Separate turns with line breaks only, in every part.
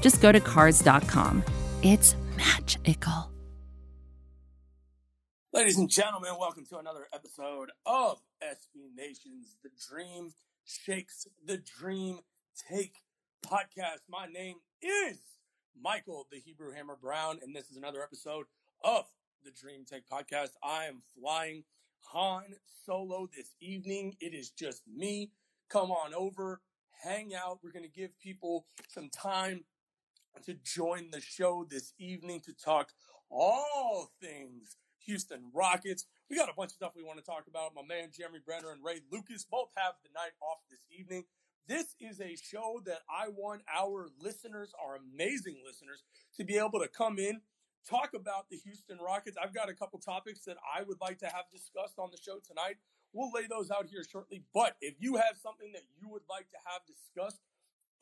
just go to Cars.com. It's magical.
Ladies and gentlemen, welcome to another episode of SB Nation's The Dream Shakes the Dream Take podcast. My name is Michael the Hebrew Hammer Brown, and this is another episode of the Dream Take podcast. I am flying Han solo this evening. It is just me. Come on over, hang out. We're going to give people some time to join the show this evening to talk all things Houston Rockets. We got a bunch of stuff we want to talk about. My man Jeremy Brenner and Ray Lucas both have the night off this evening. This is a show that I want our listeners, our amazing listeners, to be able to come in, talk about the Houston Rockets. I've got a couple topics that I would like to have discussed on the show tonight. We'll lay those out here shortly. But if you have something that you would like to have discussed,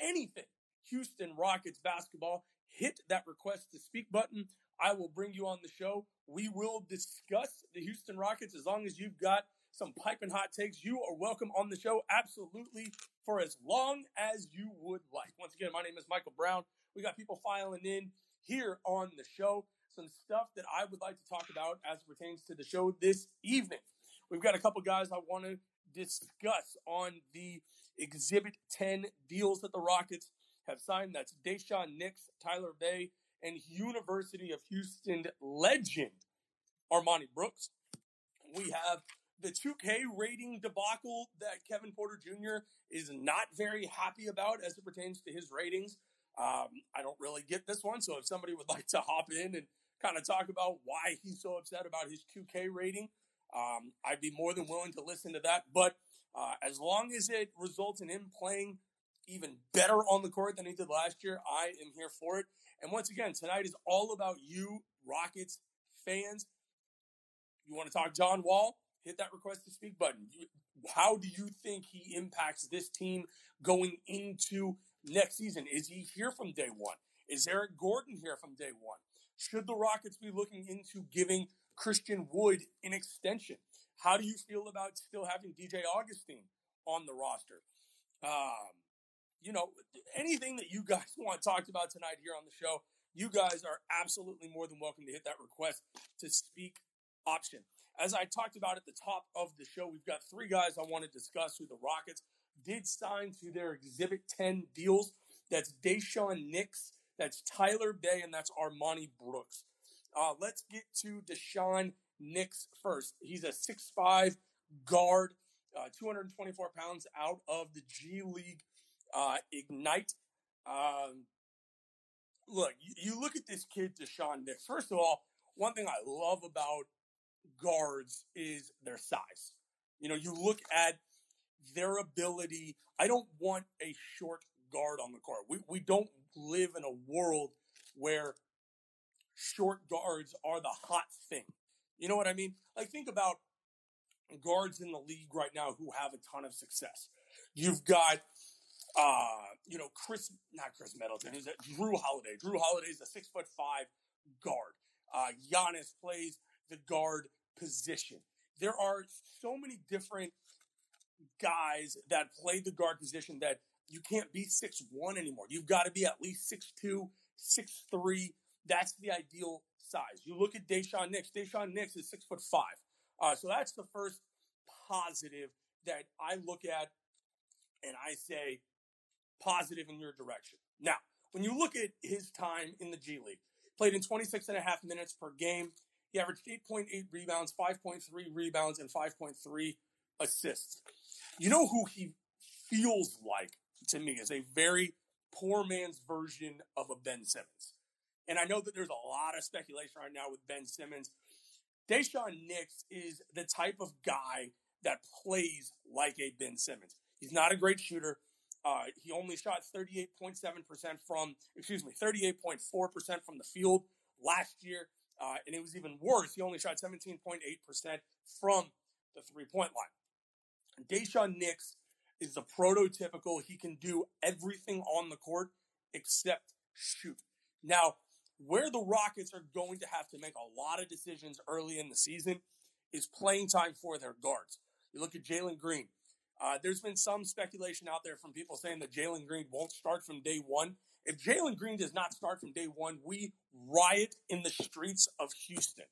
anything Houston Rockets basketball, hit that request to speak button. I will bring you on the show. We will discuss the Houston Rockets as long as you've got some piping hot takes. You are welcome on the show absolutely for as long as you would like. Once again, my name is Michael Brown. We got people filing in here on the show. Some stuff that I would like to talk about as it pertains to the show this evening. We've got a couple guys I want to discuss on the Exhibit 10 deals that the Rockets have signed. That's Daishen Nix, Tyler Bey, and University of Houston legend Armoni Brooks. We have the 2K rating debacle that Kevin Porter Jr. is not very happy about as it pertains to his ratings. Um, I don't really get this one, so if somebody would like to hop in and kind of talk about why he's so upset about his 2K rating, um, I'd be more than willing to listen to that. But uh, as long as it results in him playing even better on the court than he did last year, I am here for it. And once again, tonight is all about you, Rockets fans. You want to talk John Wall? Hit that request to speak button. How do you think he impacts this team going into next season? Is he here from day one? Is Eric Gordon here from day one? Should the Rockets be looking into giving Christian Wood an extension? How do you feel about still having DJ Augustin on the roster? Um, you know, anything that you guys want talked about tonight here on the show, you guys are absolutely more than welcome to hit that request to speak option. As I talked about at the top of the show, we've got three guys I want to discuss who the Rockets did sign to their Exhibit 10 deals. That's Daishen Nix, that's Tyler Bey, and that's Armoni Brooks. Uh, let's get to Daishen Nix first. He's a 6'5 guard, uh, 224 pounds out of the G League uh, Ignite. Um, look, you, you, look at this kid, Daishen Nix. First of all, one thing I love about guards is their size. You know, you look at their ability. I don't want a short guard on the court. We, we don't live in a world where short guards are the hot thing. You know what I mean? Like, think about guards in the league right now who have a ton of success. You've got uh, you know, Chris, not Khris Middleton, is it Jrue Holiday? Jrue Holiday is a six foot five guard. Uh, Giannis plays the guard position. There are so many different guys that play the guard position that you can't be six one anymore. You've got to be at least six two, six three. That's the ideal size. You look at Daishen Nix. Daishen Nix is six foot five. Uh, so that's the first positive that I look at and I say, positive in your direction. Now, when you look at his time in the G League, played in 26 and a half minutes per game. He averaged 8.8 rebounds, 5.3 rebounds, and 5.3 assists. You know who he feels like to me is a very poor man's version of a Ben Simmons. And I know that there's a lot of speculation right now with Ben Simmons. Daishen Nix is the type of guy that plays like a Ben Simmons. He's not a great shooter. Uh, he only shot 38.7% from, excuse me, 38.4% from the field last year. Uh, and it was even worse. He only shot 17.8% from the three point line. Daishen Nix is the prototypical, he can do everything on the court except shoot. Now, where the Rockets are going to have to make a lot of decisions early in the season is playing time for their guards. You look at Jalen Green. Uh, there's been some speculation out there from people saying that Jalen Green won't start from day one. If Jalen Green does not start from day one, we riot in the streets of Houston.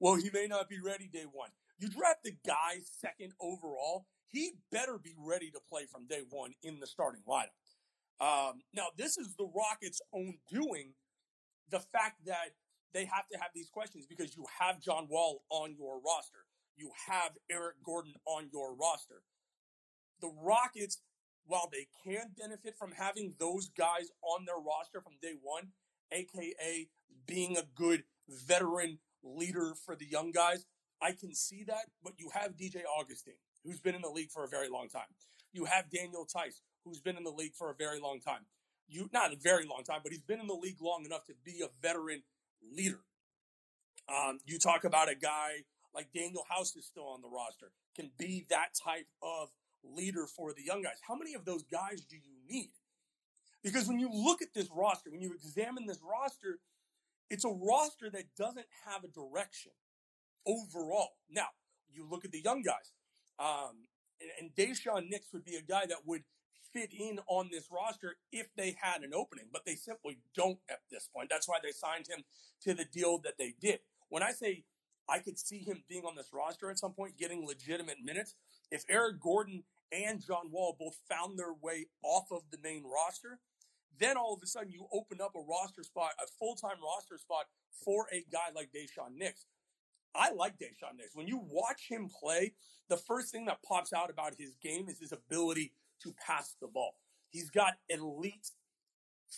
Well, he may not be ready day one. You draft the guy second overall, he better be ready to play from day one in the starting lineup. Um, now, this is the Rockets' own doing. The fact that they have to have these questions because you have John Wall on your roster, you have Eric Gordon on your roster. The Rockets, while they can benefit from having those guys on their roster from day one, aka being a good veteran leader for the young guys, I can see that. But you have DJ Augustin, who's been in the league for a very long time. You have Daniel Theis, who's been in the league for a very long time. You not a very long time, but he's been in the league long enough to be a veteran leader. Um, you talk about a guy like Daniel House is still on the roster, can be that type of leader for the young guys. How many of those guys do you need? Because when you look at this roster, when you examine this roster, it's a roster that doesn't have a direction overall. Now, you look at the young guys, um, and, and Daishen Nix would be a guy that would fit in on this roster if they had an opening, but they simply don't at this point. That's why they signed him to the deal that they did. When I say I could see him being on this roster at some point, getting legitimate minutes, if Eric Gordon and John Wall both found their way off of the main roster, then all of a sudden you open up a roster spot, a full time roster spot for a guy like Daishen Nix. I like Daishen Nix. When you watch him play, the first thing that pops out about his game is his ability to pass the ball. He's got elite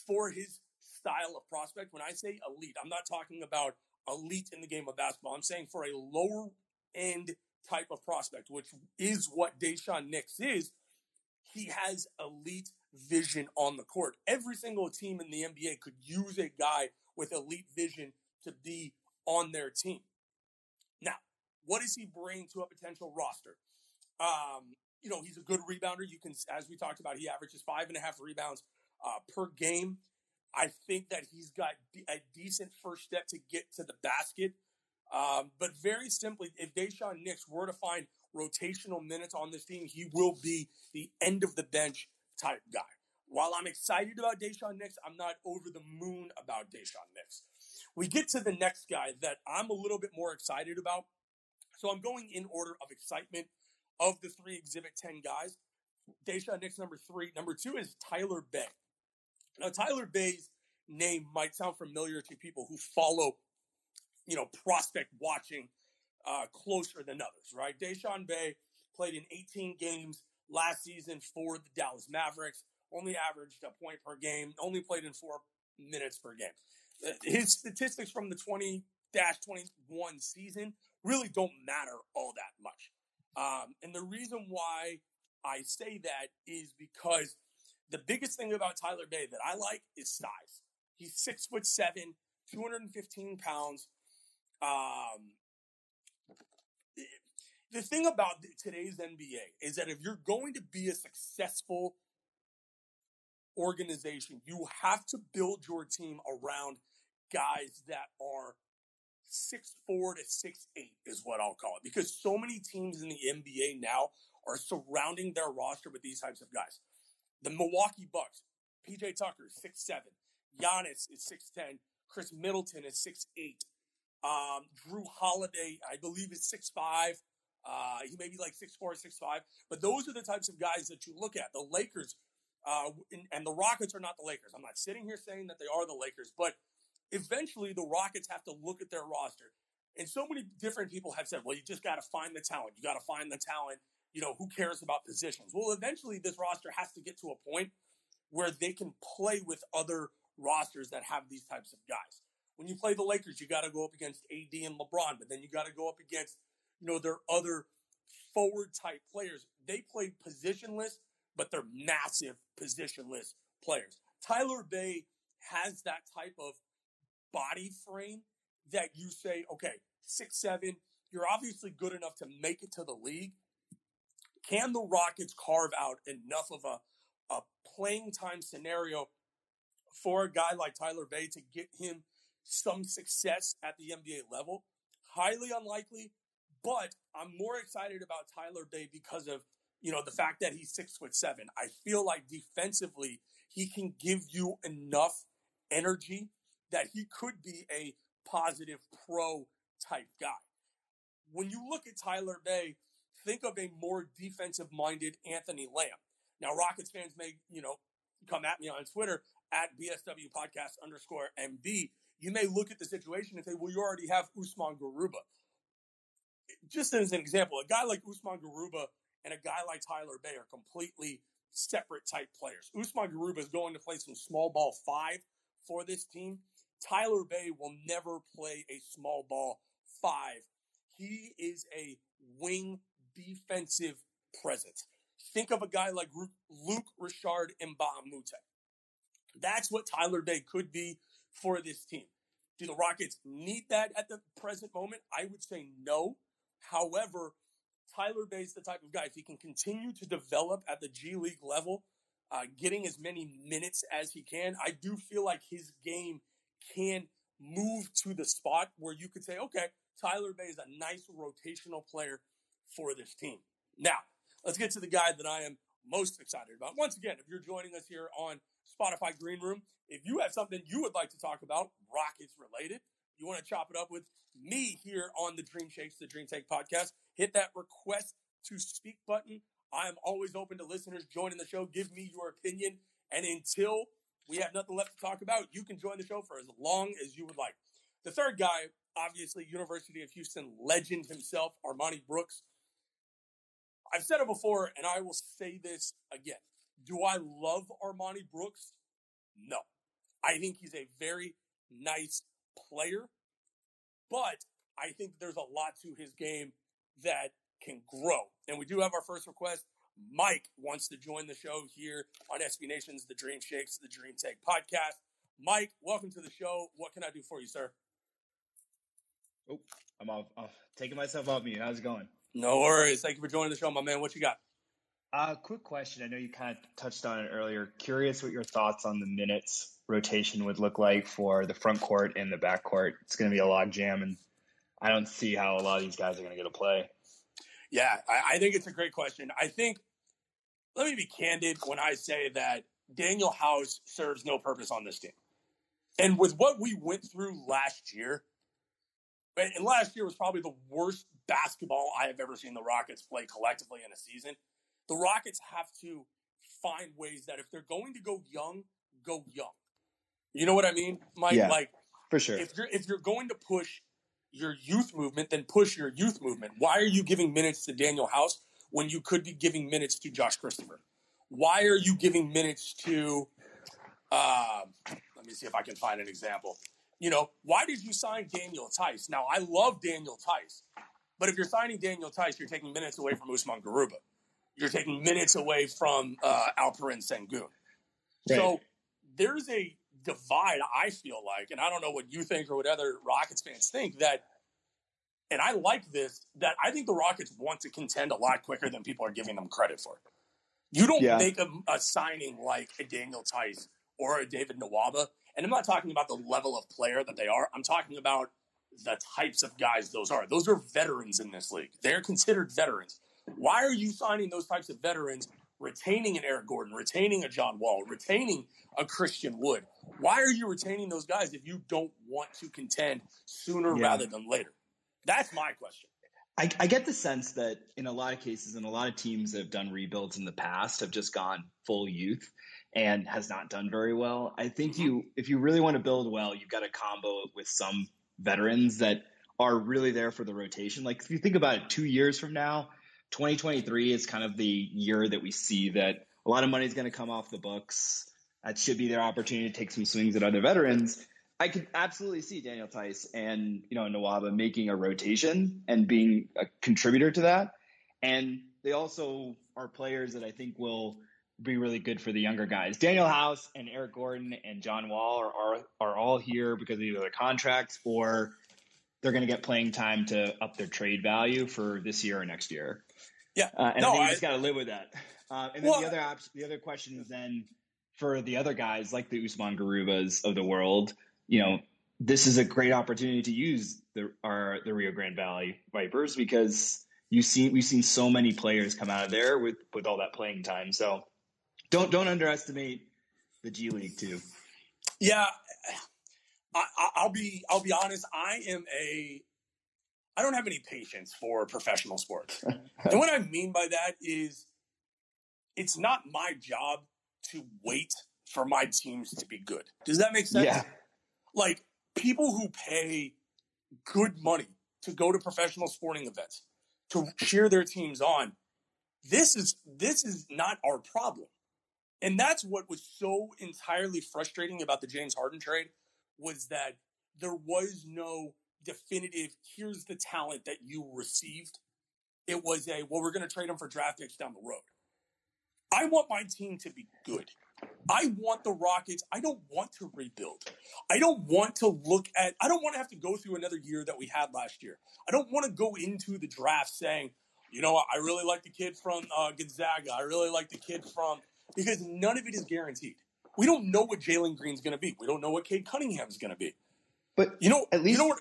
for his style of prospect. When I say elite, I'm not talking about elite in the game of basketball. I'm saying for a lower end type of prospect, which is what Daishen Nix is. He has elite vision on the court. Every single team in the NBA could use a guy with elite vision to be on their team. Now, what does he bring to a potential roster? Um, you know, he's a good rebounder. You can, as we talked about, he averages five and a half rebounds uh, per game. I think that he's got a decent first step to get to the basket. Um, but very simply, if Daishen Nix were to find rotational minutes on this team, he will be the end of the bench type guy. While I'm excited about Daishen Nix, I'm not over the moon about Daishen Nix. We get to the next guy that I'm a little bit more excited about. So I'm going in order of excitement of the three Exhibit 10 guys. Daishen Nix, number three. Number two is Tyler Bey. Now, Tyler Bey's name might sound familiar to people who follow, you know, prospect watching uh, closer than others, right? Daishen Bey played in 18 games last season for the Dallas Mavericks, only averaged a point per game, only played in four minutes per game. Uh, his statistics from the 20 21 season really don't matter all that much. Um, and the reason why I say that is because the biggest thing about Tyler Bey that I like is size. He's six foot seven, 215 pounds. Um, the thing about today's NBA is that if you're going to be a successful organization, you have to build your team around guys that are six four to six eight is what I'll call it because so many teams in the NBA now are surrounding their roster with these types of guys. The Milwaukee Bucks, PJ Tucker is six seven, Giannis is six ten, Khris Middleton is six eight, um, Jrue Holiday I believe is six five. Uh, he may be like six four, six five, but those are the types of guys that you look at. The Lakers uh, and the Rockets are not the Lakers. I'm not sitting here saying that they are the Lakers, but eventually the Rockets have to look at their roster. And so many different people have said, well, you just got to find the talent. You got to find the talent. You know, who cares about positions? Well, eventually this roster has to get to a point where they can play with other rosters that have these types of guys. When you play the Lakers, you got to go up against AD and LeBron, but then you got to go up against, you know, their other forward type players. They play positionless, but they're massive positionless players. Tyler Bey has that type of body frame that you say, okay, six seven, you're obviously good enough to make it to the league. Can the Rockets carve out enough of a, a playing time scenario for a guy like Tyler Bey to get him some success at the NBA level? Highly unlikely, but I'm more excited about Tyler Bey because of you know the fact that he's six foot seven. I feel like defensively he can give you enough energy that he could be a positive pro type guy. When you look at Tyler Bey, think of a more defensive minded Anthony Lamb. Now, Rockets fans may, you know, come at me on Twitter at BSW podcast underscore MB. You may look at the situation and say, well, you already have Usman Garuba. Just as an example, a guy like Usman Garuba and a guy like Tyler Bey are completely separate type players. Usman Garuba is going to play some small ball five for this team. Tyler Bey will never play a small ball five. He is a wing defensive presence. Think of a guy like Luke Richard Mbah a Moute. That's what Tyler Bey could be for this team. Do the Rockets need that at the present moment? I would say no. However, Tyler Bey's the type of guy, if he can continue to develop at the G League level, uh, getting as many minutes as he can, I do feel like his game can move to the spot where you could say, okay, Tyler Bey is a nice rotational player for this team. Now, let's get to the guy that I am most excited about. Once again, if you're joining us here on Spotify Green Room, if you have something you would like to talk about, Rockets related, you want to chop it up with me here on the Dream Shakes, the Dream Take podcast, hit that request to speak button. I am always open to listeners joining the show. Give me your opinion. And until we have nothing left to talk about, you can join the show for as long as you would like. The third guy, obviously, University of Houston legend himself, Armoni Brooks. I've said it before, and I will say this again. Do I love Armoni Brooks? No. I think he's a very nice player, but I think there's a lot to his game that can grow. And we do have our first request. Mike wants to join the show here on SB Nation's The Dream Shakes, The Dream Take podcast. Mike, welcome to the show. What can I do for you, sir?
Oh, I'm off, off taking myself off mute. How's it going?
No worries. Thank you for joining the show, my man. What you got?
Uh, quick question. I know you kind of touched on it earlier. Curious what your thoughts on the minutes rotation would look like for the front court and the back court. It's going to be a log jam, and I don't see how a lot of these guys are going to get a play.
Yeah, I, I think it's a great question. I think, let me be candid when I say that Daniel House serves no purpose on this team. And with what we went through last year, and last year was probably the worst basketball I have ever seen the Rockets play collectively in a season. The Rockets have to find ways that if they're going to go young, go young. You know what I mean, Mike?
Yeah,
like
for sure.
If you're if you're going to push your youth movement, then push your youth movement. Why are you giving minutes to Daniel House when you could be giving minutes to Josh Christopher? Why are you giving minutes to? Uh, let me see if I can find an example. You know, why did you sign Daniel Theis? Now, I love Daniel Theis, but if you're signing Daniel Theis, you're taking minutes away from Usman Garuba. You're taking minutes away from uh, Alperen Sengun. Right. So there's a divide, I feel like, and I don't know what you think or what other Rockets fans think, that, and I like this, that I think the Rockets want to contend a lot quicker than people are giving them credit for. You don't yeah. make a, a, signing like a Daniel Theis or a David Nwaba, and I'm not talking about the level of player that they are. I'm talking about the types of guys those are. Those are veterans in this league. They're considered veterans. Why are you signing those types of veterans retaining an Eric Gordon, retaining a John Wall, retaining a Christian Wood. Why are you retaining those guys if you don't want to contend sooner yeah. rather than later? That's my question.
I, I, get the sense that in a lot of cases, and a lot of teams that have done rebuilds in the past have just gone full youth and has not done very well. I think mm-hmm. you, if you really want to build well, you've got to combo it with some veterans that are really there for the rotation. Like if you think about it, two years from now, 2023 is kind of the year that we see that a lot of money is going to come off the books. That should be their opportunity to take some swings at other veterans. I could absolutely see Daniel Theis and you know Nwaba making a rotation and being a contributor to that. And they also are players that I think will be really good for the younger guys. Daniel House and Eric Gordon and John Wall are are, are all here because of either their contracts or they're going to get playing time to up their trade value for this year or next year.
Yeah,
uh, and
no,
you
I
just got to live with that. Uh, and then well, the other op- the other question is then for the other guys like the Usman Garubas of the world, you know, this is a great opportunity to use the our the Rio Grande Valley Vipers because you see we've seen so many players come out of there with with all that playing time. So don't don't underestimate the G League too.
Yeah, I, will be I'll be honest. I am a I don't have any patience for professional sports, and what I mean by that is it's not my job to wait for my teams to be good. Does that make sense?
Yeah.
Like people who pay good money to go to professional sporting events to cheer their teams on. This is this is not our problem. And that's what was so entirely frustrating about the James Harden trade was that there was no definitive here's the talent that you received. It was a well we're going to trade him for draft picks down the road. I want my team to be good. I want the Rockets. I don't want to rebuild. I don't want to look at, I don't want to have to go through another year that we had last year. I don't want to go into the draft saying, you know, I really like the kid from uh, Gonzaga. I really like the kid from, because none of it is guaranteed. We don't know what Jalen Green's going to be. We don't know what Cade Cunningham's going to be.
But
you know,
at least
you know what,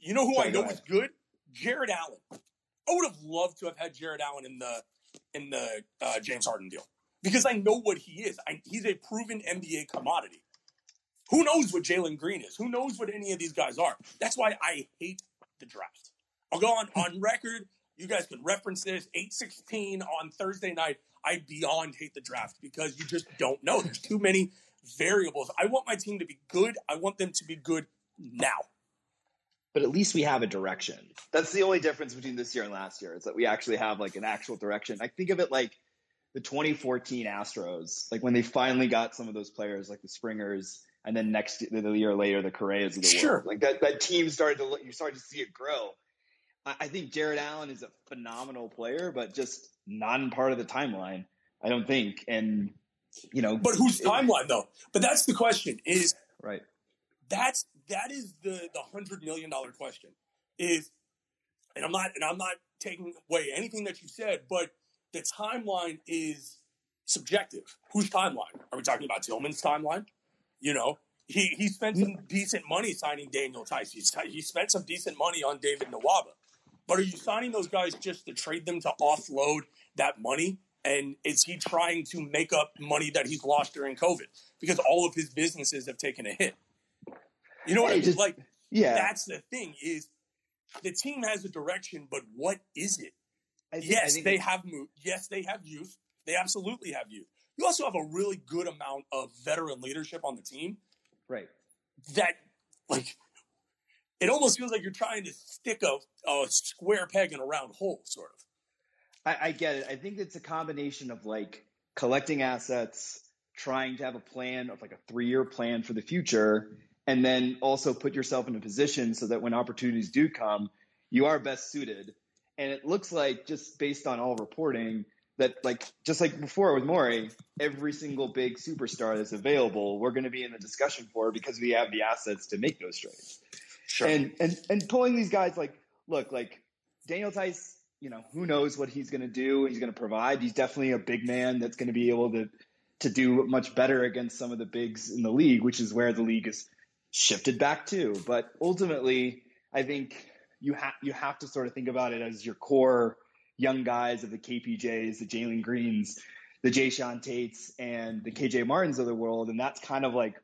you know who sorry, I know is good? Jarrett Allen. I would have loved to have had Jarrett Allen in the in the uh, James Harden deal because I know what he is. I, he's a proven NBA commodity. Who knows what Jalen Green is? Who knows what any of these guys are? That's why I hate the draft. I'll go on on record. You guys can reference this. Eight sixteen on Thursday night. I beyond hate the draft because you just don't know. There's too many variables. I want my team to be good. I want them to be good now.
But at least we have a direction. That's the only difference between this year and last year. Is that we actually have like an actual direction. I think of it like the 2014 Astros, like when they finally got some of those players like the Springers, and then next the year later the Correas of the
sure.
world, like that that team started to look, you started to see it grow. I, I think Jarrett Allen is a phenomenal player, but just not part of the timeline. I don't think, and you know,
but whose timeline though? But that's the question. Is
right.
That's that is the the hundred million dollar question. Is and I'm not and I'm not taking away anything that you said, but the timeline is subjective. Whose timeline? Are we talking about Tilman's timeline? You know, he, he spent some decent money signing Daniel Theis. He, he spent some decent money on David Nwaba. But are you signing those guys just to trade them to offload that money? And is he trying to make up money that he's lost during COVID? Because all of his businesses have taken a hit. You know what I mean? Just, like, yeah. That's the thing is the team has a direction, but what is it? Think, yes, they have moved. Yes, they have youth. They absolutely have youth. You also have a really good amount of veteran leadership on the team.
Right.
That, like, it almost feels like you're trying to stick a, a square peg in a round hole, sort of.
I, I get it. I think it's a combination of like collecting assets, trying to have a plan of like a three year plan for the future, and then also put yourself in a position so that when opportunities do come, you are best suited and it looks like just based on all reporting that like just like before with Morey, every single big superstar that's available, we're going to be in the discussion for because we have the assets to make those trades.
Sure.
And and and pulling these guys like look like Daniel Theis, you know, who knows what he's going to do? He's going to provide. He's definitely a big man that's going to be able to to do much better against some of the bigs in the league, which is where the league is shifted back to. But ultimately, I think you have you have to sort of think about it as your core young guys of the KPJs, the Jalen Greens, the Jae'Sean Tates, and the KJ Martins of the world, and that's kind of like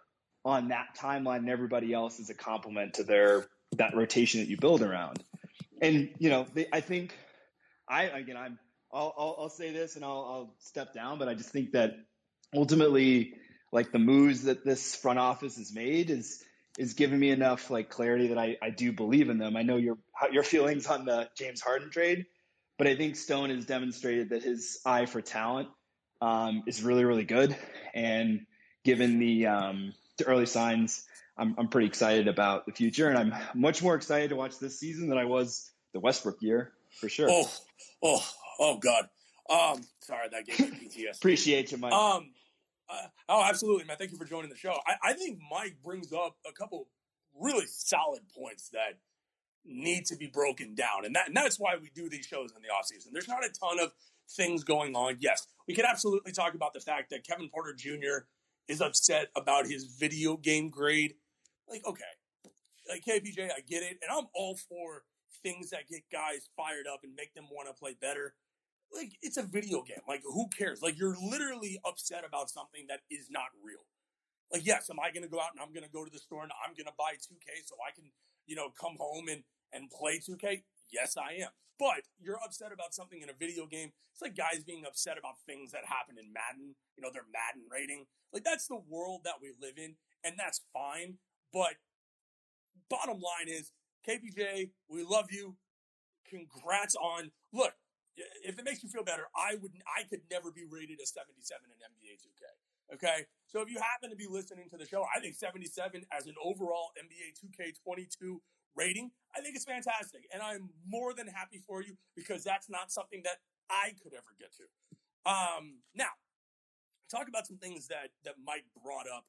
on that timeline, and everybody else is a complement to their that rotation that you build around. And you know, they, I think I again I'm I'll, I'll, I'll say this and I'll, I'll step down, but I just think that ultimately, like the moves that this front office has made is is giving me enough like clarity that I, I do believe in them. I know your your feelings on the James Harden trade, but I think Stone has demonstrated that his eye for talent um, is really really good, and given the, um, the early signs, I'm I'm pretty excited about the future, and I'm much more excited to watch this season than I was the Westbrook year for sure.
Oh, oh, oh God! Um, sorry, that gave me PTSD.
Appreciate you, Mike.
Um, uh, oh, absolutely, man. Thank you for joining the show. I, I think Mike brings up a couple really solid points that need to be broken down. And, that, and that's why we do these shows in the offseason. There's not a ton of things going on. Yes, we can absolutely talk about the fact that Kevin Porter Jr. is upset about his video game grade. Like, okay, like KPJ, I get it. And I'm all for things that get guys fired up and make them want to play better. Like, it's a video game. Like, who cares? Like, you're literally upset about something that is not real. Like, yes, am I going to go out and I'm going to go to the store and I'm going to buy 2K so I can, you know, come home and and play 2K? Yes, I am. But you're upset about something in a video game. It's like guys being upset about things that happen in Madden, you know, their Madden rating. Like that's the world that we live in, and that's fine. But bottom line is, KPJ, we love you. Congrats on look. If it makes you feel better, I would I could never be rated a 77 in NBA 2K. Okay, so if you happen to be listening to the show, I think 77 as an overall NBA 2K22 rating, I think it's fantastic. And I'm more than happy for you because that's not something that I could ever get to. Um, now, talk about some things that, that Mike brought up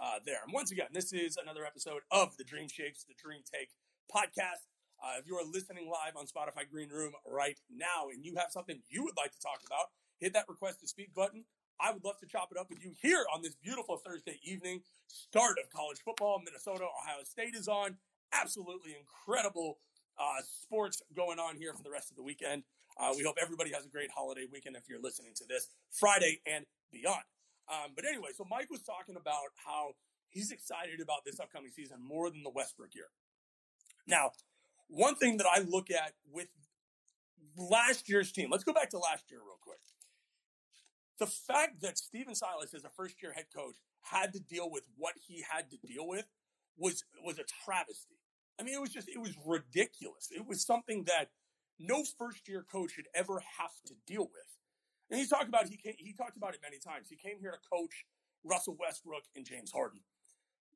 uh, there. And once again, this is another episode of the Dream Shakes, the Dream Take podcast. Uh, if you are listening live on Spotify Green Room right now and you have something you would like to talk about, hit that request to speak button. I would love to chop it up with you here on this beautiful Thursday evening. Start of college football. Minnesota, Ohio State is on absolutely incredible uh, sports going on here for the rest of the weekend. Uh, we hope everybody has a great holiday weekend if you're listening to this Friday and beyond. Um, but anyway, so Mike was talking about how he's excited about this upcoming season more than the Westbrook year. Now, one thing that I look at with last year's team, let's go back to last year real quick. The fact that Stephen Silas, as a first year head coach, had to deal with what he had to deal with was was a travesty. I mean, it was just, it was ridiculous. It was something that no first year coach should ever have to deal with. And he talked about, he came, he talked about it many times. He came here to coach Russell Westbrook and James Harden.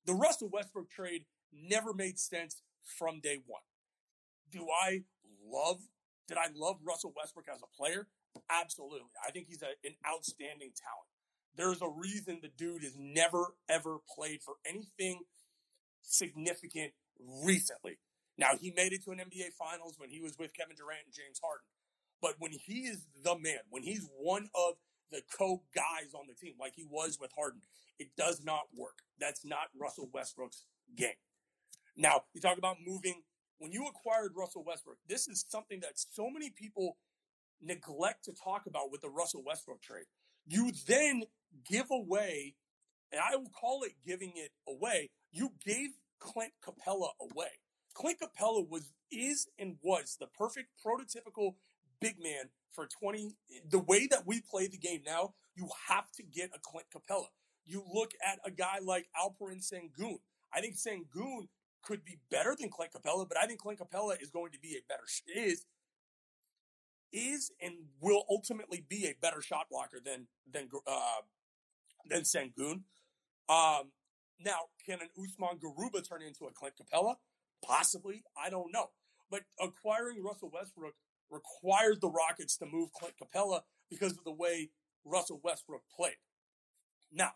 The Russell Westbrook trade never made sense from day one. Do I love, did I love Russell Westbrook as a player? Absolutely. I think he's a, an outstanding talent. There's a reason the dude has never, ever played for anything significant recently. Now, he made it to an NBA Finals when he was with Kevin Durant and James Harden. But when he is the man, when he's one of the co guys on the team, like he was with Harden, it does not work. That's not Russell Westbrook's game. Now, you talk about moving. When you acquired Russell Westbrook, this is something that so many people neglect to talk about with the Russell Westbrook trade. You then give away, and I will call it giving it away. You gave Clint Capela away. Clint Capela was, is, and was the perfect prototypical big man for 20. The way that we play the game now, you have to get a Clint Capela. You look at a guy like Alperen Sengun. I think Sengun could be better than Clint Capela, but I think Clint Capela is going to be a better is is and will ultimately be a better shot blocker than than uh, than Sengun. Um, now, can an Usman Garuba turn into a Clint Capela? Possibly. I don't know. But acquiring Russell Westbrook required the Rockets to move Clint Capela because of the way Russell Westbrook played. Now,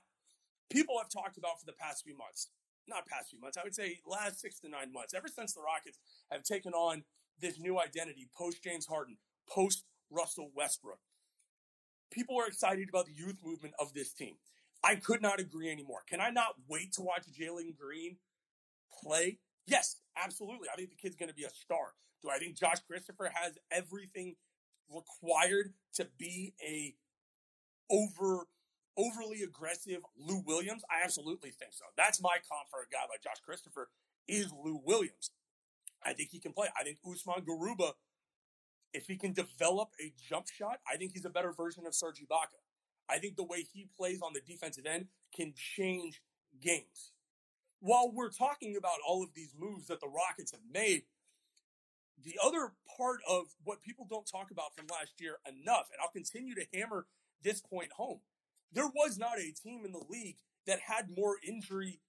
people have talked about for the past few months, not past few months, I would say last six to nine months, ever since the Rockets have taken on this new identity post James Harden, post Russell Westbrook. People are excited about the youth movement of this team. I could not agree anymore. Can I not wait to watch Jalen Green play? Yes, absolutely. I think the kid's going to be a star. Do I think Josh Christopher has everything required to be a over overly aggressive Lou Williams? I absolutely think so. That's my comp for a guy like Josh Christopher is Lou Williams. I think he can play. I think Usman Garuba, if he can develop a jump shot, I think he's a better version of Serge Ibaka. I think the way he plays on the defensive end can change games. While we're talking about all of these moves that the Rockets have made, the other part of what people don't talk about from last year enough, and I'll continue to hammer this point home, there was not a team in the league that had more injury,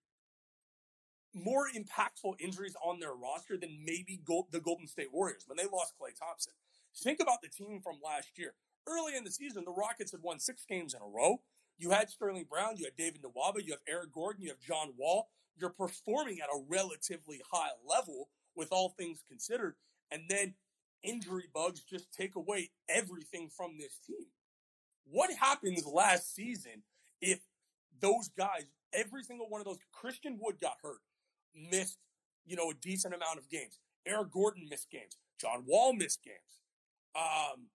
more impactful injuries on their roster than maybe the Golden State Warriors when they lost Klay Thompson. Think about the team from last year. early in the season, the Rockets had won six games in a row. You had Sterling Brown, you had David Nwaba, you have Eric Gordon, you have John Wall. You're performing at a relatively high level with all things considered. And then injury bugs just take away everything from this team. What happens last season if those guys, every single one of those, Christian Wood got hurt, missed, you know, a decent amount of games. Eric Gordon missed games. John Wall missed games. Um,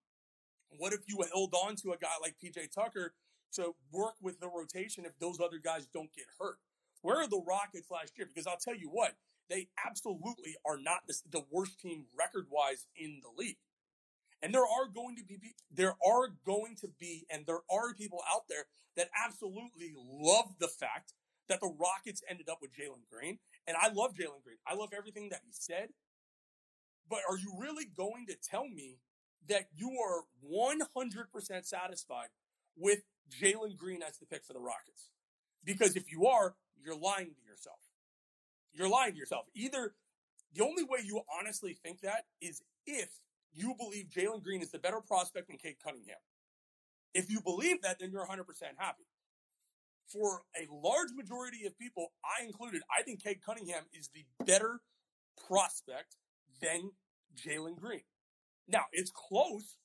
what if you held on to a guy like PJ Tucker to work with the rotation if those other guys don't get hurt? Where are the Rockets last year? Because I'll tell you what, they absolutely are not the, the worst team record wise in the league. And there are going to be there are going to be and there are people out there that absolutely love the fact that the Rockets ended up with Jalen Green. And I love Jalen Green. I love everything that he said. But are you really going to tell me that you are 100% satisfied with Jalen Green as the pick for the Rockets? Because if you are, you're lying to yourself. You're lying to yourself. Either the only way you honestly think that is if you believe Jalen Green is the better prospect than Cade Cunningham. If you believe that, then you're 100% happy. For a large majority of people, I included, I think Cade Cunningham is the better prospect than Jalen Green. Now, it's close,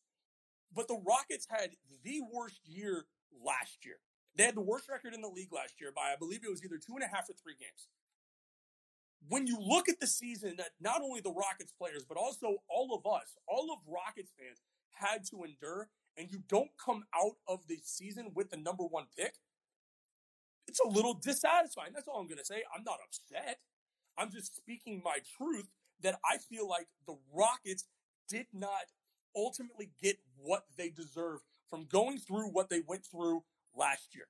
but the Rockets had the worst year last year. They had the worst record in the league last year by, I believe it was either two and a half or three games. When you look at the season that not only the Rockets players, but also all of us, all of Rockets fans had to endure, and you don't come out of the season with the number one pick, it's a little dissatisfying. That's all I'm going to say. I'm not upset. I'm just speaking my truth that I feel like the Rockets did not ultimately get what they deserve from going through what they went through last year.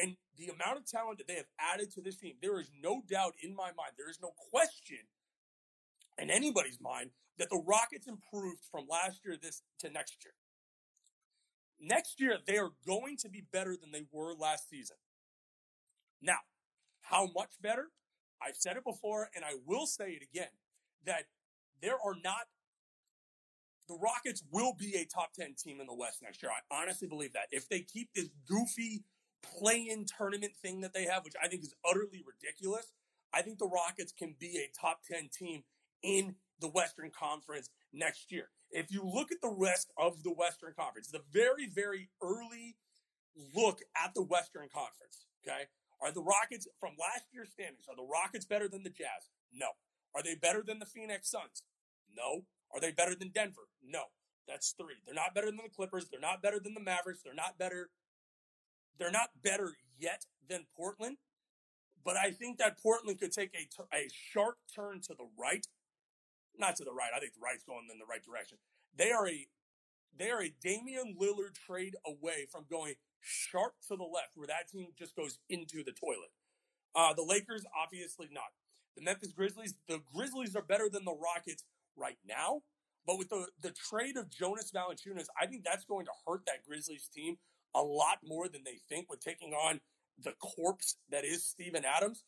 And the amount of talent that they have added to this team, there is no doubt in my mind, there is no question in anybody's mind that the Rockets improved from last year this to next year. Next year, they are going to be better than they were last season. Now, how much better? I've said it before and I will say it again that there are not the Rockets will be a top 10 team in the West next year. I honestly believe that. If they keep this goofy play-in tournament thing that they have, which I think is utterly ridiculous, I think the Rockets can be a top 10 team in the Western Conference next year. If you look at the rest of the Western Conference, the very, very early look at the Western Conference, okay? Are the Rockets from last year's standings, are the Rockets better than the Jazz? No. Are they better than the Phoenix Suns? No. Are they better than Denver? No. That's three. They're not better than the Clippers. They're not better than the Mavericks. They're not better. They're not better yet than Portland. But I think that Portland could take a, a sharp turn to the right. Not to the right. I think the right's going in the right direction. They are a they are a Damian Lillard trade away from going sharp to the left, where that team just goes into the toilet. Uh, the Lakers, obviously not. The Memphis Grizzlies, the Grizzlies are better than the Rockets right now. But with the, the trade of Jonas Valanciunas, I think that's going to hurt that Grizzlies team a lot more than they think with taking on the corpse that is Steven Adams.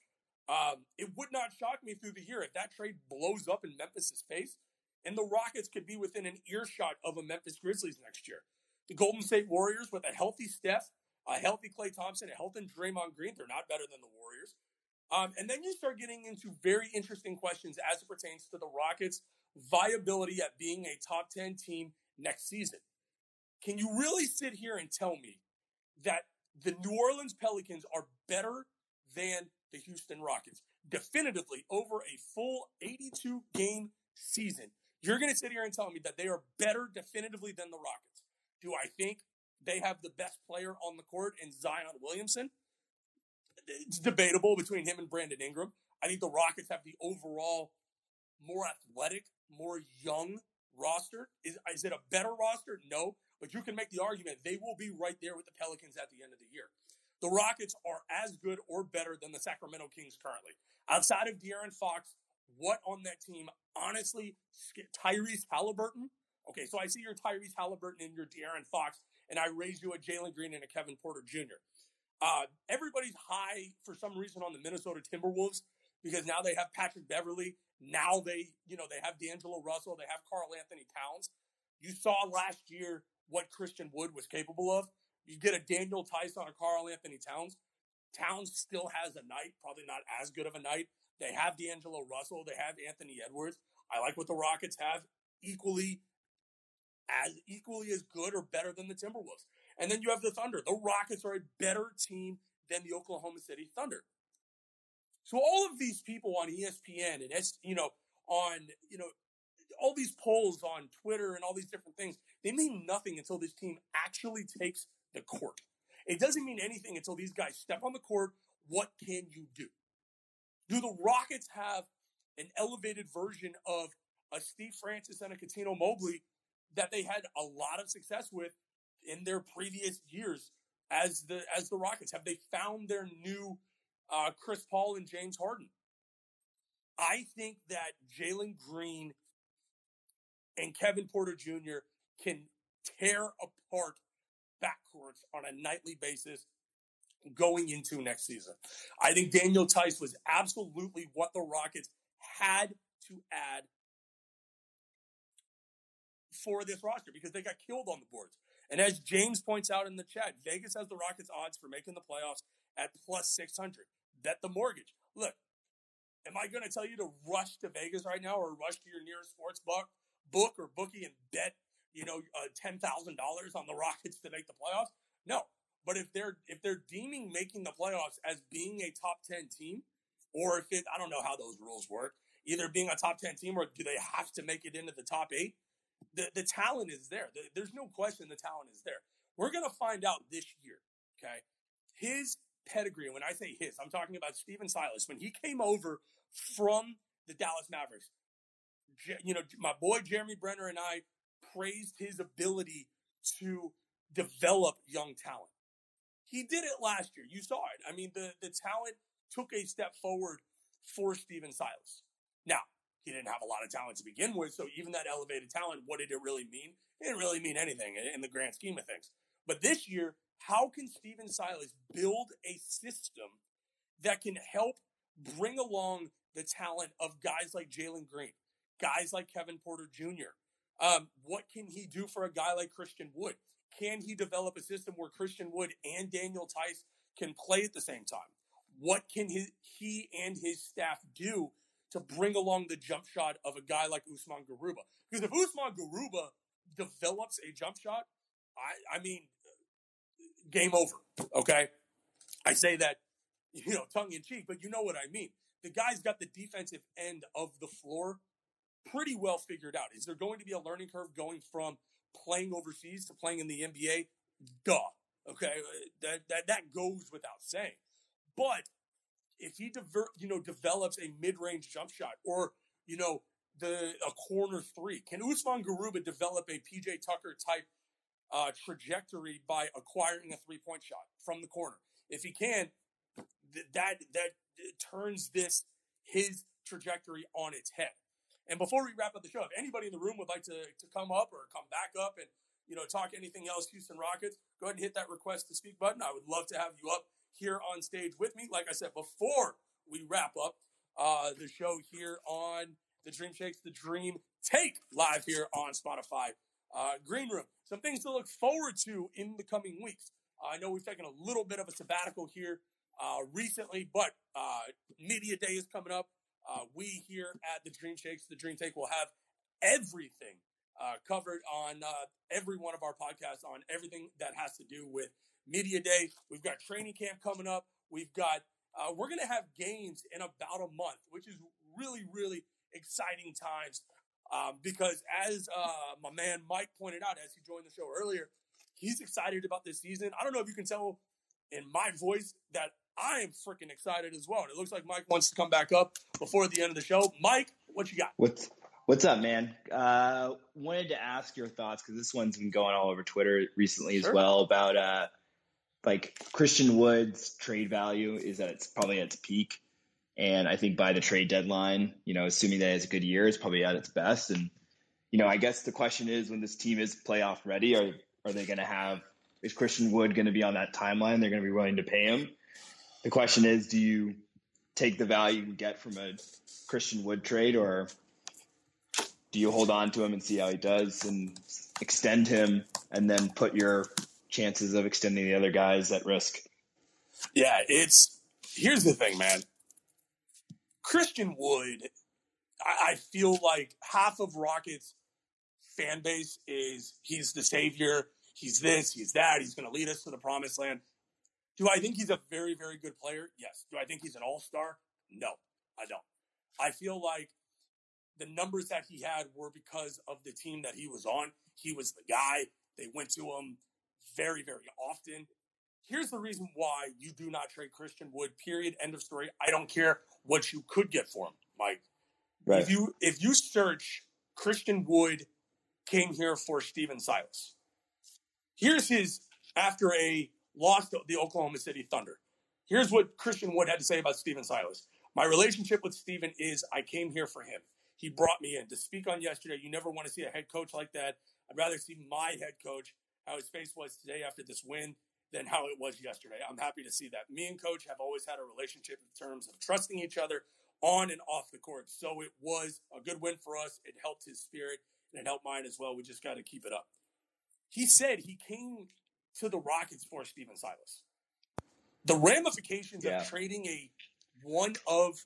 Um, it would not shock me through the year if that trade blows up in Memphis' face and the Rockets could be within an earshot of a Memphis Grizzlies next year. The Golden State Warriors with a healthy Steph, a healthy Klay Thompson, a healthy Draymond Green, they're not better than the Warriors. Um, and then you start getting into very interesting questions as it pertains to the Rockets' viability at being a top 10 team next season. Can you really sit here and tell me that the New Orleans Pelicans are better than the Houston Rockets? Definitively over a full 82 game season. You're going to sit here and tell me that they are better definitively than the Rockets. Do I think they have the best player on the court in Zion Williamson? it's debatable between him and Brandon Ingram. I think the Rockets have the overall more athletic, more young roster. Is, is it a better roster? No, but you can make the argument they will be right there with the Pelicans at the end of the year. The Rockets are as good or better than the Sacramento Kings currently. Outside of De'Aaron Fox, what on that team? Honestly, Tyrese Halliburton. Okay, so I see your Tyrese Halliburton and your De'Aaron Fox, and I raise you a Jalen Green and a Kevin Porter Jr. Uh, everybody's high for some reason on the Minnesota Timberwolves because now they have Patrick Beverley. Now they, you know, they have D'Angelo Russell. They have Karl-Anthony Towns. You saw last year what Christian Wood was capable of. You get a Daniel Tyson on a Karl-Anthony Towns. Towns still has a night, probably not as good of a night. They have D'Angelo Russell. They have Anthony Edwards. I like what the Rockets have equally as equally as good or better than the Timberwolves. And then you have the Thunder. The Rockets are a better team than the Oklahoma City Thunder. So all of these people on ESPN and you know on you know all these polls on Twitter and all these different things, they mean nothing until this team actually takes the court. It doesn't mean anything until these guys step on the court. What can you do? Do the Rockets have an elevated version of a Steve Francis and a Cuttino Mobley that they had a lot of success with in their previous years as the as the Rockets? Have they found their new uh, Chris Paul and James Harden? I think that Jalen Green and Kevin Porter Jr. can tear apart backcourts on a nightly basis going into next season. I think Daniel Theis was absolutely what the Rockets had to add for this roster because they got killed on the boards. And as James points out in the chat, Vegas has the Rockets odds for making the playoffs at plus 600. Bet the mortgage. Look, am I going to tell you to rush to Vegas right now or rush to your nearest sports book, book or bookie and bet, you know, uh, $10,000 on the Rockets to make the playoffs? No. But if they're if they're deeming making the playoffs as being a top 10 team or if it I don't know how those rules work, either being a top 10 team or do they have to make it into the top 8? the, the talent is there. The, there's no question the talent is there. We're going to find out this year, okay? His pedigree, when I say his, I'm talking about Stephen Silas. When he came over from the Dallas Mavericks, you know, my boy Jeremy Brener and I praised his ability to develop young talent. He did it last year. You saw it. I mean, the, the talent took a step forward for Stephen Silas. Now, he didn't have a lot of talent to begin with. So even that elevated talent, what did it really mean? It didn't really mean anything in the grand scheme of things. But this year, how can Stephen Silas build a system that can help bring along the talent of guys like Jalen Green, guys like Kevin Porter Jr.? Um, what can he do for a guy like Christian Wood? Can he develop a system where Christian Wood and Daniel Theis can play at the same time? What can his, he and his staff do to bring along the jump shot of a guy like Usman Garuba. Because if Usman Garuba develops a jump shot, I, I mean, game over. Okay. I say that, you know, tongue in cheek, but you know what I mean. The guy's got the defensive end of the floor pretty well figured out. Is there going to be a learning curve going from playing overseas to playing in the NBA? Duh. Okay. That, that, that goes without saying. But if he you know develops a mid-range jump shot or you know the a corner three, can Usman Garuba develop a PJ Tucker type uh, trajectory by acquiring a three-point shot from the corner? If he can, th- that that turns this his trajectory on its head. And before we wrap up the show, if anybody in the room would like to, to come up or come back up and you know talk anything else Houston Rockets, go ahead and hit that request to speak button. I would love to have you up here on stage with me. Like I said before we wrap up uh, the show here on the Dream Shakes the Dream Take live here on Spotify. Uh, Green Room. Some things to look forward to in the coming weeks. Uh, I know we've taken a little bit of a sabbatical here uh, recently, but uh, Media Day is coming up. Uh, we here at the Dream Shakes, the Dream Take, will have everything uh, covered on every one of our podcasts on everything that has to do with media day. We've got training camp coming up. We've got uh, we're going to have games in about a month, which is really really exciting times. Um, because as uh, my man Mike pointed out as he joined the show earlier, he's excited about this season. I don't know if you can tell in my voice that I am freaking excited as well. And it looks like Mike wants to come back up before the end of the show. Mike, what you got?
What's What's up, man? Uh, wanted to ask your thoughts because this one's been going all over Twitter recently sure. as well about uh, like Christian Wood's trade value is that its probably at its peak. And I think by the trade deadline, you know, assuming that it's a good year, it's probably at its best. And, you know, I guess the question is when this team is playoff ready, are are they gonna have is Christian Wood gonna be on that timeline? They're gonna be willing to pay him. The question is, do you take the value you get from a Christian Wood trade or do you hold on to him and see how he does and extend him and then put your chances of extending the other guys at risk.
Yeah, it's here's the thing, man. Christian Wood, I, I feel like half of Rockets fan base is he's the savior, he's this, he's that, he's going to lead us to the promised land. Do I think he's a very, very good player? Yes. Do I think he's an all star? No, I don't. I feel like the numbers that he had were because of the team that he was on. He was the guy. They went to him very, very often. Here's the reason why you do not trade Christian Wood. Period. End of story. I don't care what you could get for him, Mike. Right. If you if you search Christian Wood came here for Stephen Silas. Here's his after a loss to the Oklahoma City Thunder. Here's what Christian Wood had to say about Stephen Silas. My relationship with Stephen is I came here for him. He brought me in to speak on yesterday. You never want to see a head coach like that. I'd rather see my head coach, how his face was today after this win, than how it was yesterday. I'm happy to see that. Me and coach have always had a relationship in terms of trusting each other on and off the court. So it was a good win for us. It helped his spirit and it helped mine as well. We just got to keep it up. He said he came to the Rockets for Stephen Silas. The ramifications yeah. of trading a one of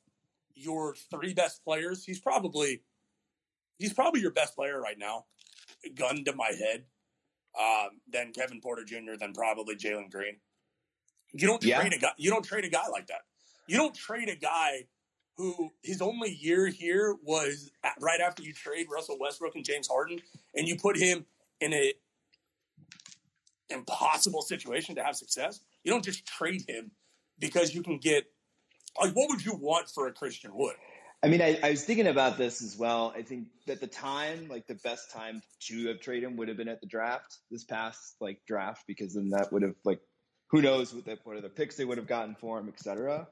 your three best players, he's probably he's probably your best player right now. Gun to my head. Um, then Kevin Porter Jr., then probably Jalen Green. You don't yeah. trade a guy. You don't trade a guy like that. You don't trade a guy who his only year here was right after you trade Russell Westbrook and James Harden, and you put him in a impossible situation to have success. You don't just trade him because you can get like what would you want for a Christian Wood?
I mean, I, I, was thinking about this as well. I think at the time, like the best time to have traded him would have been at the draft, this past like draft, because then that would have like, who knows what, the, what other picks they would have gotten for him, etc.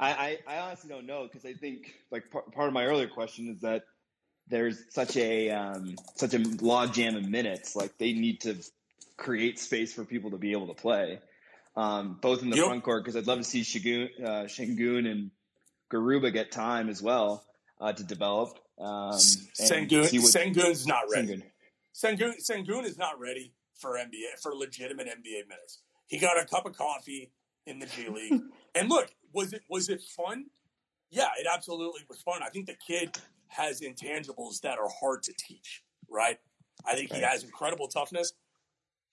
I, I, I honestly don't know because I think like part, part of my earlier question is that there's such a um, such a log jam of minutes. Like they need to create space for people to be able to play, um, both in the yep. front court because I'd love to see Shagun, uh, Sengun and Garuba get time as well uh, to develop. Um,
Sengun, what, Sengun's not ready. Sengun. Sengun, Sengun is not ready for NBA for legitimate NBA minutes. He got a cup of coffee in the G League, and look, was it was it fun? Yeah, it absolutely was fun. I think the kid has intangibles that are hard to teach. Right? I think right. he has incredible toughness.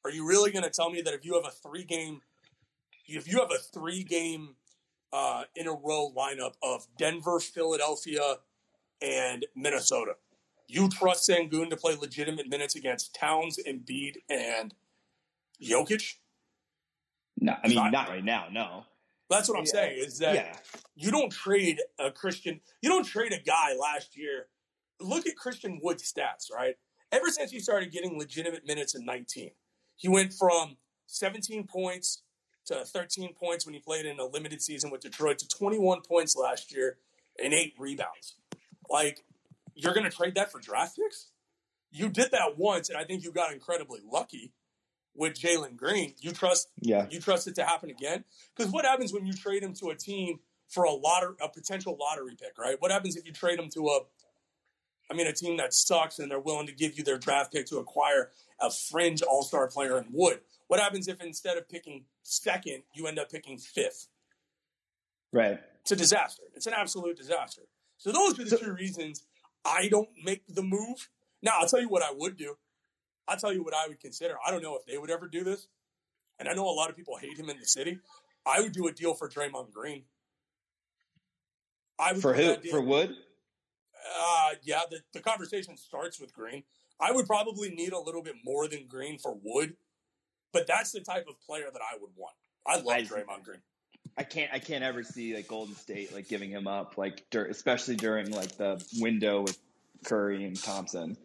Are you really going to tell me that if you have a three game, if you have a three game uh, in a row lineup of Denver, Philadelphia, and Minnesota. You trust Sengun to play legitimate minutes against Towns, Embiid, and Jokic?
No, I mean not, not right now. No,
that's what I'm yeah. saying. Is that yeah. you don't trade a Christian, you don't trade a guy last year. Look at Christian Wood's stats, right? Ever since he started getting legitimate minutes in 19, he went from 17 points, to 13 points when he played in a limited season with Detroit to 21 points last year and eight rebounds. Like, you're going to trade that for draft picks? You did that once, and I think you got incredibly lucky with Jalen Green. You trust, yeah, you trust it to happen again? Because what happens when you trade him to a team for a lottery, a potential lottery pick, right? What happens if you trade him to a, I mean, a team that sucks and they're willing to give you their draft pick to acquire a fringe All Star player in Wood? What happens if instead of picking second, you end up picking fifth?
Right.
It's a disaster. It's an absolute disaster. So those are the so, two reasons I don't make the move. Now I'll tell you what I would do. I'll tell you what I would consider. I don't know if they would ever do this, and I know a lot of people hate him in the city. I would do a deal for Draymond Green.
I would for who? For Wood?
Uh, yeah. The, the conversation starts with Green. I would probably need a little bit more than Green for Wood but that's the type of player that I would want. I love I, Draymond Green.
I can't I can't ever see like Golden State like giving him up like dur- especially during like the window with Curry and Thompson.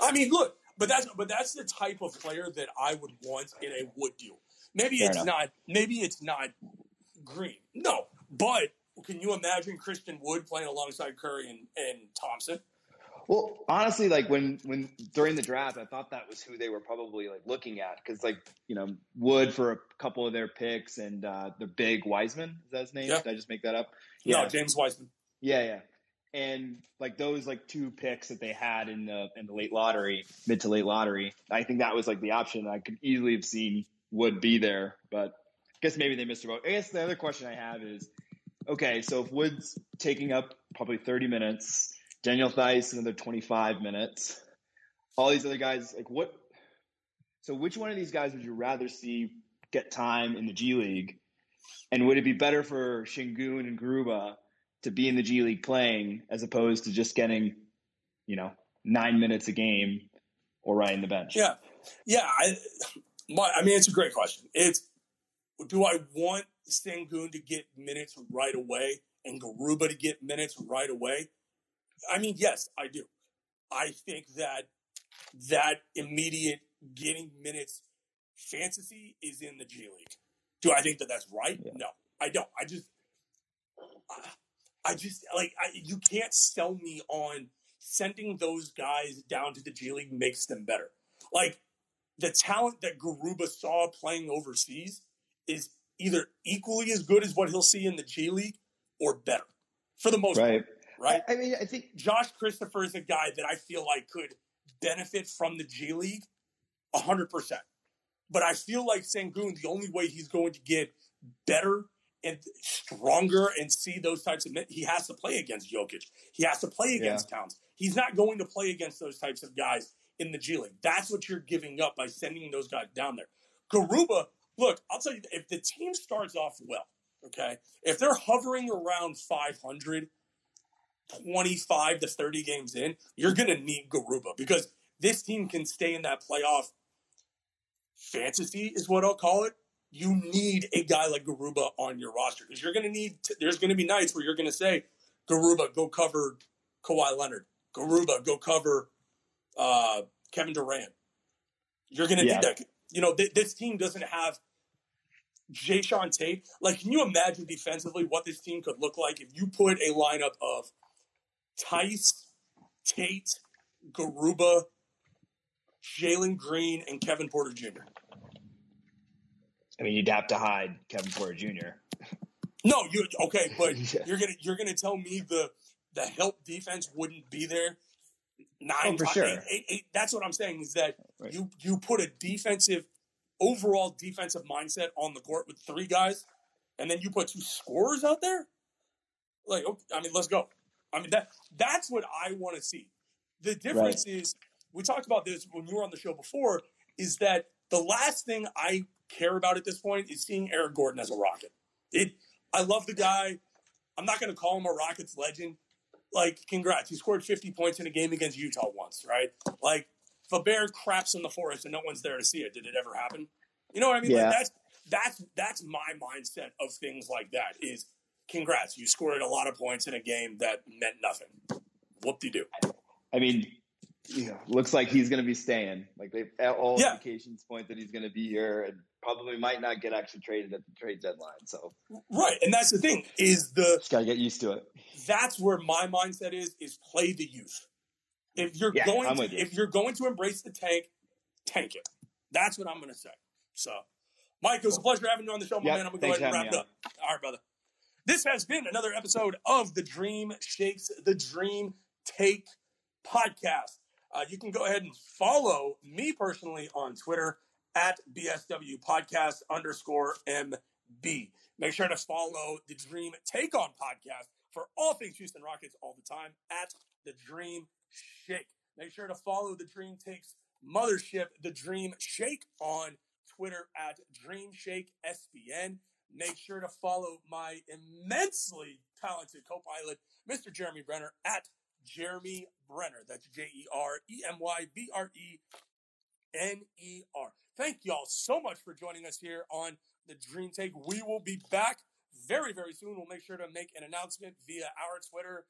I mean, look, but that's but that's the type of player that I would want in a Wood deal. Maybe Fair it's enough. not. Maybe it's not Green. No, but can you imagine Christian Wood playing alongside Curry and, and Thompson?
Well, honestly, like when when during the draft, I thought that was who they were probably like looking at because like you know Wood for a couple of their picks and uh, the big Wiseman is that his name? Yeah. Did I just make that up?
Yeah, no, James Wiseman.
Yeah, yeah. and like those like two picks that they had in the in the late lottery, mid to late lottery, I think that was like the option I could easily have seen would be there, but I guess maybe they missed a vote. I guess the other question I have is, okay, so if Wood's taking up probably 30 minutes, Daniel Theis another 25 minutes, all these other guys, like what? So which one of these guys would you rather see get time in the G League? And would it be better for Shingun and Gruba to be in the G League playing as opposed to just getting, you know, nine minutes a game or riding the bench?
Yeah, yeah. I, my, I mean, it's a great question. It's do I want Sengun to get minutes right away and Garuba to get minutes right away? I mean, yes, I do. I think that that immediate getting minutes fantasy is in the G League. Do I think that that's right? Yeah. No, I don't. I just, I just like I, you can't sell me on sending those guys down to the G League makes them better. Like the talent that Garuba saw playing overseas is either equally as good as what he'll see in the G League or better for the most right. part. Right.
I mean, I think
Josh Christopher is a guy that I feel like could benefit from the G League hundred percent. But I feel like Sengun, the only way he's going to get better and stronger and see those types of men, he has to play against Jokic. He has to play against yeah. Towns. He's not going to play against those types of guys in the G League. That's what you're giving up by sending those guys down there. Garuba, look, I'll tell you, if the team starts off well, okay, if they're hovering around 500, 25 to 30 games in, you're going to need Garuba because this team can stay in that playoff fantasy, is what I'll call it you need a guy like Garuba on your roster because you're going to need. To, there's going to be nights where you're going to say, Garuba, go cover Kawhi Leonard. Garuba, go cover uh, Kevin Durant. You're going to yeah. need that. You know, th- this team doesn't have Jae'Sean Tate. Like, can you imagine defensively what this team could look like if you put a lineup of Theis, Tate, Garuba, Jalen Green, and Kevin Porter Jr.
I mean, you'd have to hide Kevin Porter Jr.
No, you okay, but yeah. you're gonna you're gonna tell me the the help defense wouldn't be there.
Nine oh, for sure. Eight,
eight, eight, that's what I'm saying is that right. you you put a defensive overall defensive mindset on the court with three guys, and then you put two scorers out there. Like, okay, I mean, let's go. I mean that that's what I want to see. The difference right. is we talked about this when you were on the show before. Is that the last thing I care about at this point is seeing Eric Gordon as a Rocket. It, I love the guy. I'm not going to call him a Rockets legend. Like, congrats. He scored 50 points in a game against Utah once, right? Like, if a bear craps in the forest and no one's there to see it, did it ever happen? You know what I mean? Yeah. Like that's that's that's my mindset of things like that. Is congrats, you scored a lot of points in a game that meant nothing. Whoop de do.
I mean, yeah, looks like he's going to be staying. Like they at all yeah. indications point that he's going to be here, and probably might not get actually traded at the trade deadline. So
right, and that's the thing is the
just got to get used to it.
That's where my mindset is: is play the youth. If you're yeah, going, to, you. if you're going to embrace the tank, tank it. That's what I'm going to say. So, Mike, it was a pleasure having you on the show, my yep, man. I'm going to go ahead and wrap it up. All right, brother. This has been another episode of the Dream Shakes the Dream Take podcast. Uh, you can go ahead and follow me personally on Twitter at BSW podcast underscore MB. Make sure to follow the Dream Take On podcast for all things Houston Rockets all the time at the Dream Shake. Make sure to follow the Dream Takes mothership, the Dream Shake on Twitter at Dream Shake SBN. Make sure to follow my immensely talented co-pilot, Mr. Jeremy Brener at Jeremy Brener. That's J E R E M Y B R E N E R. Thank y'all so much for joining us here on the Dream Take. We will be back very, very soon. We'll make sure to make an announcement via our Twitter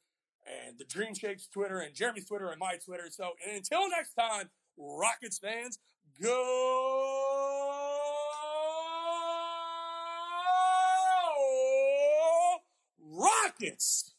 and the Dream Shakes Twitter and Jeremy's Twitter and my Twitter. So, and until next time, Rockets fans, go Rockets!